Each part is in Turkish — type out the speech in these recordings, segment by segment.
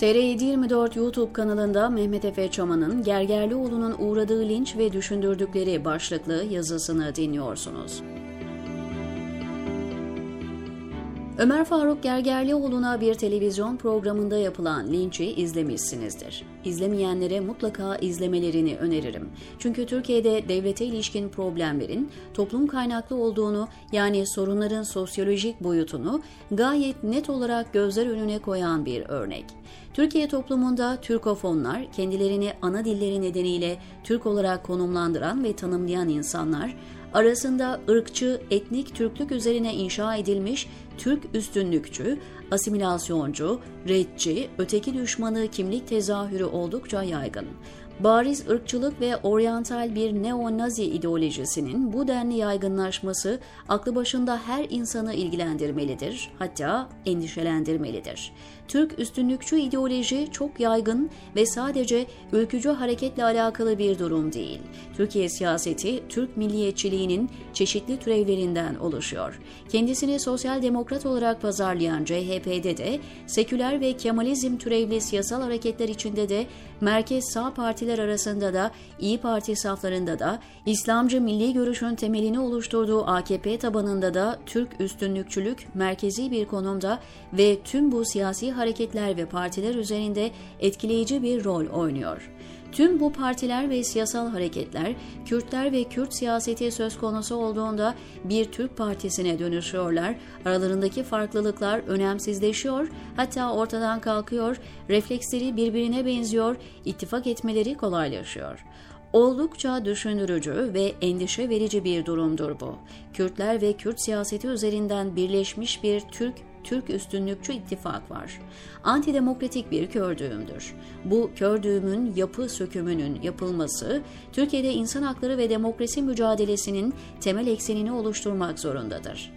TR724 YouTube kanalında Mehmet Efe Çaman'ın Gergerlioğlu'nun uğradığı linç ve düşündürdükleri başlıklı yazısını dinliyorsunuz. Ömer Faruk Gergerlioğlu'na bir televizyon programında yapılan linçi izlemişsinizdir. İzlemeyenlere mutlaka izlemelerini öneririm. Çünkü Türkiye'de devlete ilişkin problemlerin toplum kaynaklı olduğunu yani sorunların sosyolojik boyutunu gayet net olarak gözler önüne koyan bir örnek. Türkiye toplumunda Türkofonlar kendilerini ana dilleri nedeniyle Türk olarak konumlandıran ve tanımlayan insanlar arasında ırkçı, etnik Türklük üzerine inşa edilmiş Türk üstünlükçü, asimilasyoncu, redçi, öteki düşmanı kimlik tezahürü oldukça yaygın. Bariz ırkçılık ve oryantal bir neo-nazi ideolojisinin bu denli yaygınlaşması aklı başında her insanı ilgilendirmelidir, hatta endişelendirmelidir. Türk üstünlükçü ideoloji çok yaygın ve sadece ülkücü hareketle alakalı bir durum değil. Türkiye siyaseti Türk milliyetçiliğinin çeşitli türevlerinden oluşuyor. Kendisini sosyal demokrat olarak pazarlayan CHP'de de seküler ve Kemalizm türevli siyasal hareketler içinde de merkez sağ partiler arasında da İyi Parti saflarında da İslamcı milli görüşün temelini oluşturduğu AKP tabanında da Türk üstünlükçülük merkezi bir konumda ve tüm bu siyasi hareketler ve partiler üzerinde etkileyici bir rol oynuyor. Tüm bu partiler ve siyasal hareketler Kürtler ve Kürt siyaseti söz konusu olduğunda bir Türk partisine dönüşüyorlar. Aralarındaki farklılıklar önemsizleşiyor, hatta ortadan kalkıyor, refleksleri birbirine benziyor, ittifak etmeleri kolaylaşıyor. Oldukça düşündürücü ve endişe verici bir durumdur bu. Kürtler ve Kürt siyaseti üzerinden birleşmiş bir Türk Türk üstünlükçü ittifak var. Antidemokratik bir kördüğümdür. Bu kördüğümün yapı sökümünün yapılması, Türkiye'de insan hakları ve demokrasi mücadelesinin temel eksenini oluşturmak zorundadır.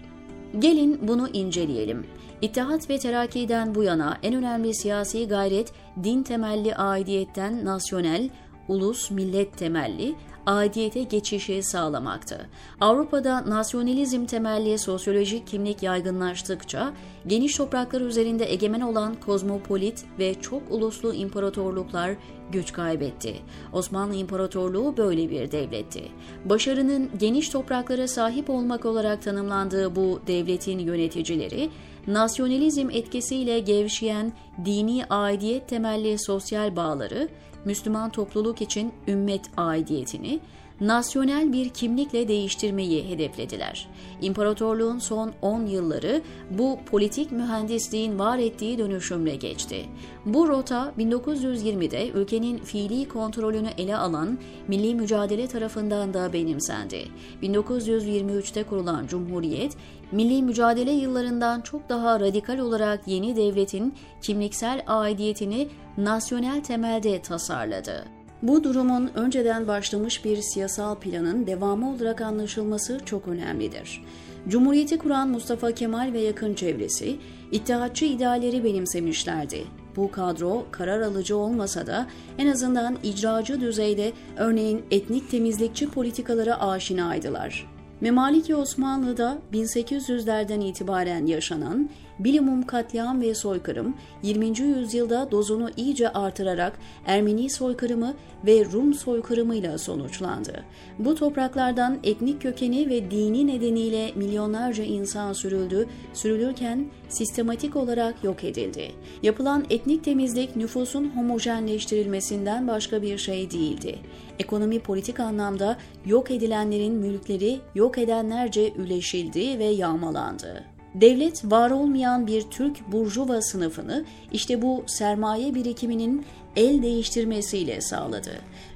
Gelin bunu inceleyelim. İttihat ve Terakki'den bu yana en önemli siyasi gayret din temelli aidiyetten nasyonel, ulus millet temelli aidiyete geçişi sağlamaktı. Avrupa'da nasyonalizm temelli sosyolojik kimlik yaygınlaştıkça geniş topraklar üzerinde egemen olan kozmopolit ve çok uluslu imparatorluklar güç kaybetti. Osmanlı İmparatorluğu böyle bir devletti. Başarının geniş topraklara sahip olmak olarak tanımlandığı bu devletin yöneticileri nasyonalizm etkisiyle gevşeyen dini aidiyet temelli sosyal bağları Müslüman topluluk için ümmet aidiyetini, nasyonel bir kimlikle değiştirmeyi hedeflediler. İmparatorluğun son 10 yılları bu politik mühendisliğin var ettiği dönüşümle geçti. Bu rota 1920'de ülkenin fiili kontrolünü ele alan milli mücadele tarafından da benimsendi. 1923'te kurulan Cumhuriyet, milli mücadele yıllarından çok daha radikal olarak yeni devletin kimliksel aidiyetini nasyonel temelde tasarladı. Bu durumun önceden başlamış bir siyasal planın devamı olarak anlaşılması çok önemlidir. Cumhuriyeti kuran Mustafa Kemal ve yakın çevresi İttihatçı idealleri benimsemişlerdi. Bu kadro karar alıcı olmasa da en azından icracı düzeyde örneğin etnik temizlikçi politikalara aşinaydılar. Memaliki Osmanlı'da 1800'lerden itibaren yaşanan bilimum katliam ve soykırım 20. yüzyılda dozunu iyice artırarak Ermeni soykırımı ve Rum soykırımıyla sonuçlandı. Bu topraklardan etnik kökeni ve dini nedeniyle milyonlarca insan sürüldü, sürülürken sistematik olarak yok edildi. Yapılan etnik temizlik nüfusun homojenleştirilmesinden başka bir şey değildi. Ekonomi politik anlamda yok edilenlerin mülkleri yok edenlerce üleşildi ve yağmalandı. Devlet var olmayan bir Türk burjuva sınıfını işte bu sermaye birikiminin el değiştirmesiyle sağladı.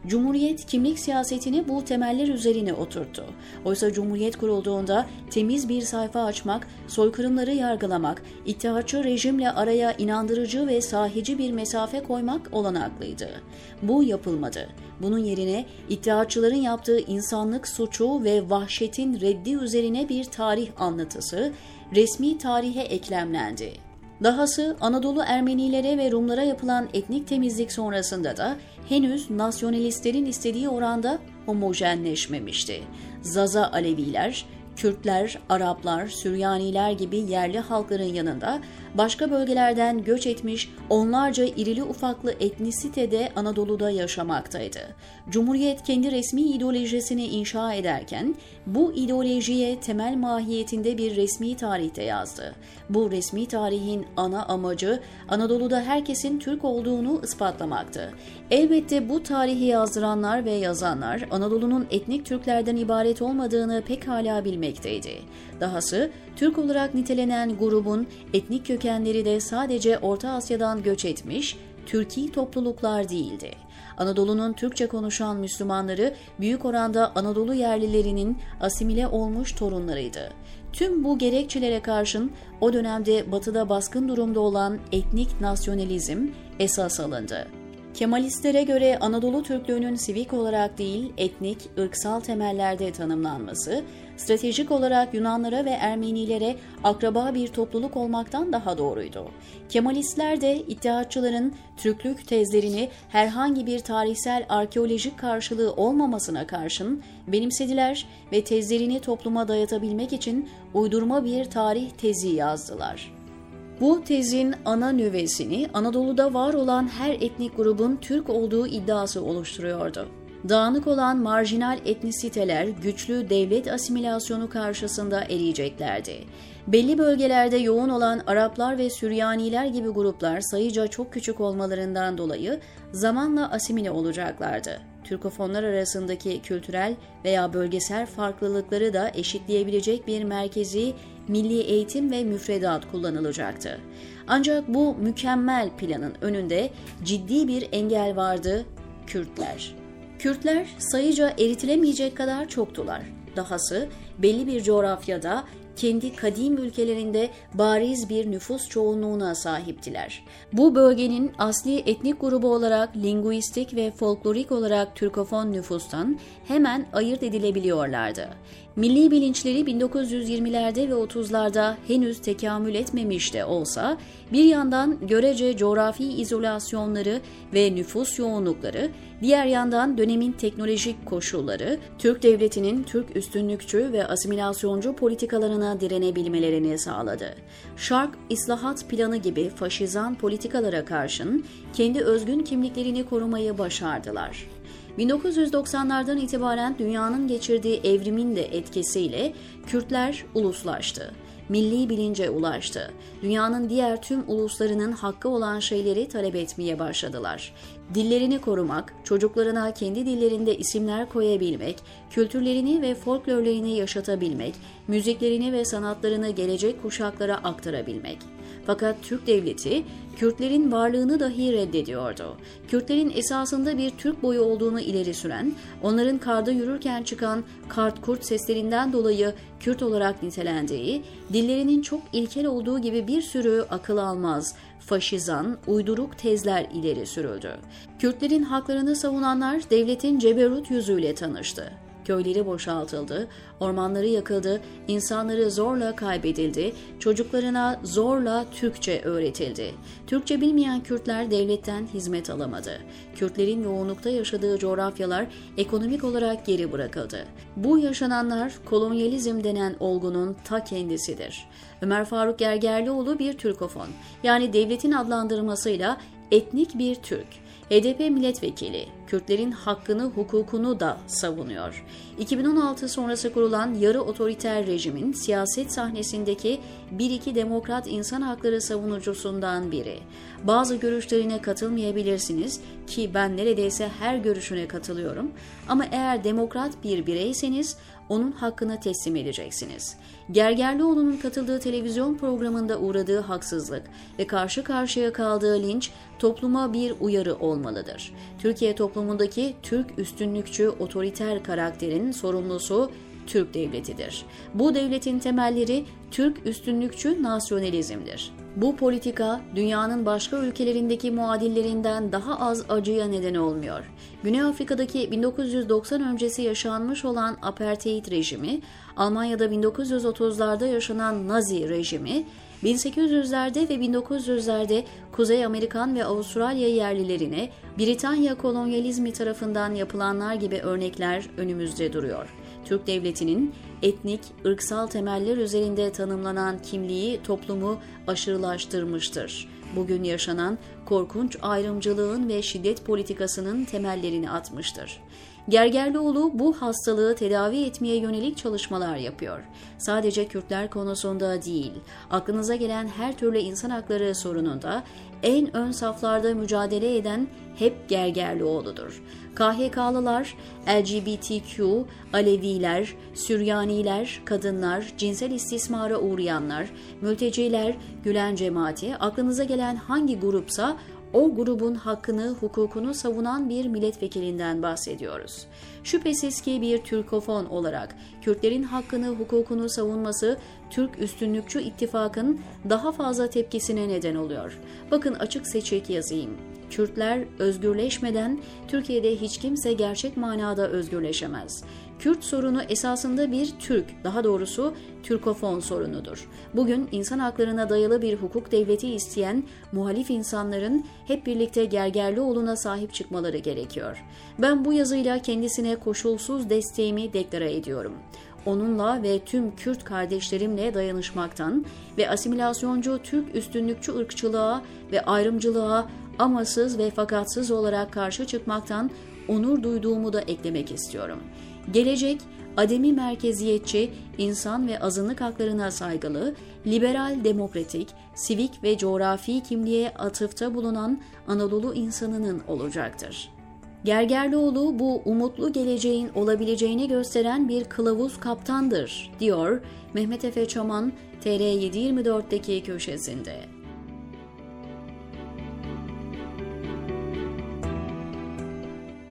Cumhuriyet kimlik siyasetini bu temeller üzerine oturttu. Oysa Cumhuriyet kurulduğunda temiz bir sayfa açmak, soykırımları yargılamak, ittihatçı rejimle araya inandırıcı ve sahici bir mesafe koymak olanaklıydı. Bu yapılmadı. Bunun yerine ittihatçıların yaptığı insanlık suçu ve vahşetin reddi üzerine bir tarih anlatısı resmi tarihe eklemlendi. Dahası Anadolu Ermenilere ve Rumlara yapılan etnik temizlik sonrasında da henüz nasyonalistlerin istediği oranda homojenleşmemişti. Zaza Aleviler, Kürtler, Araplar, Süryaniler gibi yerli halkların yanında başka bölgelerden göç etmiş onlarca irili ufaklı etnisite de Anadolu'da yaşamaktaydı. Cumhuriyet kendi resmi ideolojisini inşa ederken bu ideolojiye temel mahiyetinde bir resmi tarihte yazdı. Bu resmi tarihin ana amacı Anadolu'da herkesin Türk olduğunu ispatlamaktı. Elbette bu tarihi yazdıranlar ve yazanlar Anadolu'nun etnik Türklerden ibaret olmadığını pekala bilmekteydi. Dahası Türk olarak nitelenen grubun etnik kökenleri de sadece Orta Asya'dan göç etmiş, Türkiye topluluklar değildi. Anadolu'nun Türkçe konuşan Müslümanları büyük oranda Anadolu yerlilerinin asimile olmuş torunlarıydı. Tüm bu gerekçelere karşın o dönemde batıda baskın durumda olan etnik nasyonalizm esas alındı. Kemalistlere göre Anadolu Türklüğünün sivik olarak değil, etnik, ırksal temellerde tanımlanması, stratejik olarak Yunanlara ve Ermenilere akraba bir topluluk olmaktan daha doğruydu. Kemalistler de iddiatçıların Türklük tezlerini herhangi bir tarihsel arkeolojik karşılığı olmamasına karşın benimsediler ve tezlerini topluma dayatabilmek için uydurma bir tarih tezi yazdılar. Bu tezin ana nüvesini Anadolu'da var olan her etnik grubun Türk olduğu iddiası oluşturuyordu. Dağınık olan marjinal etnisiteler güçlü devlet asimilasyonu karşısında eriyeceklerdi. Belli bölgelerde yoğun olan Araplar ve Süryaniler gibi gruplar sayıca çok küçük olmalarından dolayı zamanla asimile olacaklardı. Türkofonlar arasındaki kültürel veya bölgesel farklılıkları da eşitleyebilecek bir merkezi milli eğitim ve müfredat kullanılacaktı. Ancak bu mükemmel planın önünde ciddi bir engel vardı, Kürtler. Kürtler sayıca eritilemeyecek kadar çoktular. Dahası belli bir coğrafyada kendi kadim ülkelerinde bariz bir nüfus çoğunluğuna sahiptiler. Bu bölgenin asli etnik grubu olarak linguistik ve folklorik olarak Türkofon nüfustan hemen ayırt edilebiliyorlardı. Milli bilinçleri 1920'lerde ve 30'larda henüz tekamül etmemiş de olsa bir yandan görece coğrafi izolasyonları ve nüfus yoğunlukları, diğer yandan dönemin teknolojik koşulları Türk devletinin Türk üstünlükçü ve asimilasyoncu politikalarına direnebilmelerini sağladı. Şark İslahat Planı gibi faşizan politikalara karşın kendi özgün kimliklerini korumayı başardılar. 1990'lardan itibaren dünyanın geçirdiği evrimin de etkisiyle Kürtler uluslaştı milli bilince ulaştı. Dünyanın diğer tüm uluslarının hakkı olan şeyleri talep etmeye başladılar. Dillerini korumak, çocuklarına kendi dillerinde isimler koyabilmek, kültürlerini ve folklorlerini yaşatabilmek, müziklerini ve sanatlarını gelecek kuşaklara aktarabilmek. Fakat Türk devleti Kürtlerin varlığını dahi reddediyordu. Kürtlerin esasında bir Türk boyu olduğunu ileri süren, onların karda yürürken çıkan kart kurt seslerinden dolayı Kürt olarak nitelendiği, dillerinin çok ilkel olduğu gibi bir sürü akıl almaz, faşizan, uyduruk tezler ileri sürüldü. Kürtlerin haklarını savunanlar devletin ceberut yüzüyle tanıştı. Köyleri boşaltıldı, ormanları yakıldı, insanları zorla kaybedildi, çocuklarına zorla Türkçe öğretildi. Türkçe bilmeyen Kürtler devletten hizmet alamadı. Kürtlerin yoğunlukta yaşadığı coğrafyalar ekonomik olarak geri bırakıldı. Bu yaşananlar kolonyalizm denen olgunun ta kendisidir. Ömer Faruk Gergerlioğlu bir Türkofon, yani devletin adlandırmasıyla etnik bir Türk. HDP milletvekili Kürtlerin hakkını, hukukunu da savunuyor. 2016 sonrası kurulan yarı otoriter rejimin siyaset sahnesindeki bir iki demokrat insan hakları savunucusundan biri. Bazı görüşlerine katılmayabilirsiniz ki ben neredeyse her görüşüne katılıyorum ama eğer demokrat bir bireyseniz onun hakkını teslim edeceksiniz. Gergerlioğlu'nun katıldığı televizyon programında uğradığı haksızlık ve karşı karşıya kaldığı linç topluma bir uyarı olmalıdır. Türkiye toplumundaki Türk üstünlükçü otoriter karakterin sorumlusu Türk devletidir. Bu devletin temelleri Türk üstünlükçü nasyonalizmdir. Bu politika dünyanın başka ülkelerindeki muadillerinden daha az acıya neden olmuyor. Güney Afrika'daki 1990 öncesi yaşanmış olan apartheid rejimi, Almanya'da 1930'larda yaşanan Nazi rejimi, 1800'lerde ve 1900'lerde Kuzey Amerikan ve Avustralya yerlilerine Britanya kolonyalizmi tarafından yapılanlar gibi örnekler önümüzde duruyor. Türk devletinin etnik, ırksal temeller üzerinde tanımlanan kimliği toplumu aşırılaştırmıştır. Bugün yaşanan korkunç ayrımcılığın ve şiddet politikasının temellerini atmıştır. Gergerlioğlu bu hastalığı tedavi etmeye yönelik çalışmalar yapıyor. Sadece Kürtler konusunda değil, aklınıza gelen her türlü insan hakları sorununda en ön saflarda mücadele eden hep Gergerlioğlu'dur. KHK'lılar, LGBTQ, Aleviler, Süryaniler, kadınlar, cinsel istismara uğrayanlar, mülteciler, Gülen cemaati, aklınıza gelen hangi grupsa o grubun hakkını, hukukunu savunan bir milletvekilinden bahsediyoruz. Şüphesiz ki bir Türkofon olarak Kürtlerin hakkını, hukukunu savunması Türk üstünlükçü ittifakın daha fazla tepkisine neden oluyor. Bakın açık seçik yazayım. Kürtler özgürleşmeden Türkiye'de hiç kimse gerçek manada özgürleşemez. Kürt sorunu esasında bir Türk, daha doğrusu Türkofon sorunudur. Bugün insan haklarına dayalı bir hukuk devleti isteyen muhalif insanların hep birlikte Gergerlioğlu'na sahip çıkmaları gerekiyor. Ben bu yazıyla kendisine koşulsuz desteğimi deklare ediyorum onunla ve tüm Kürt kardeşlerimle dayanışmaktan ve asimilasyoncu Türk üstünlükçü ırkçılığa ve ayrımcılığa amasız ve fakatsız olarak karşı çıkmaktan onur duyduğumu da eklemek istiyorum. Gelecek, ademi merkeziyetçi, insan ve azınlık haklarına saygılı, liberal demokratik, sivik ve coğrafi kimliğe atıfta bulunan Anadolu insanının olacaktır. Gergerlioğlu bu umutlu geleceğin olabileceğini gösteren bir kılavuz kaptandır, diyor Mehmet Efe Çaman TR724'deki köşesinde.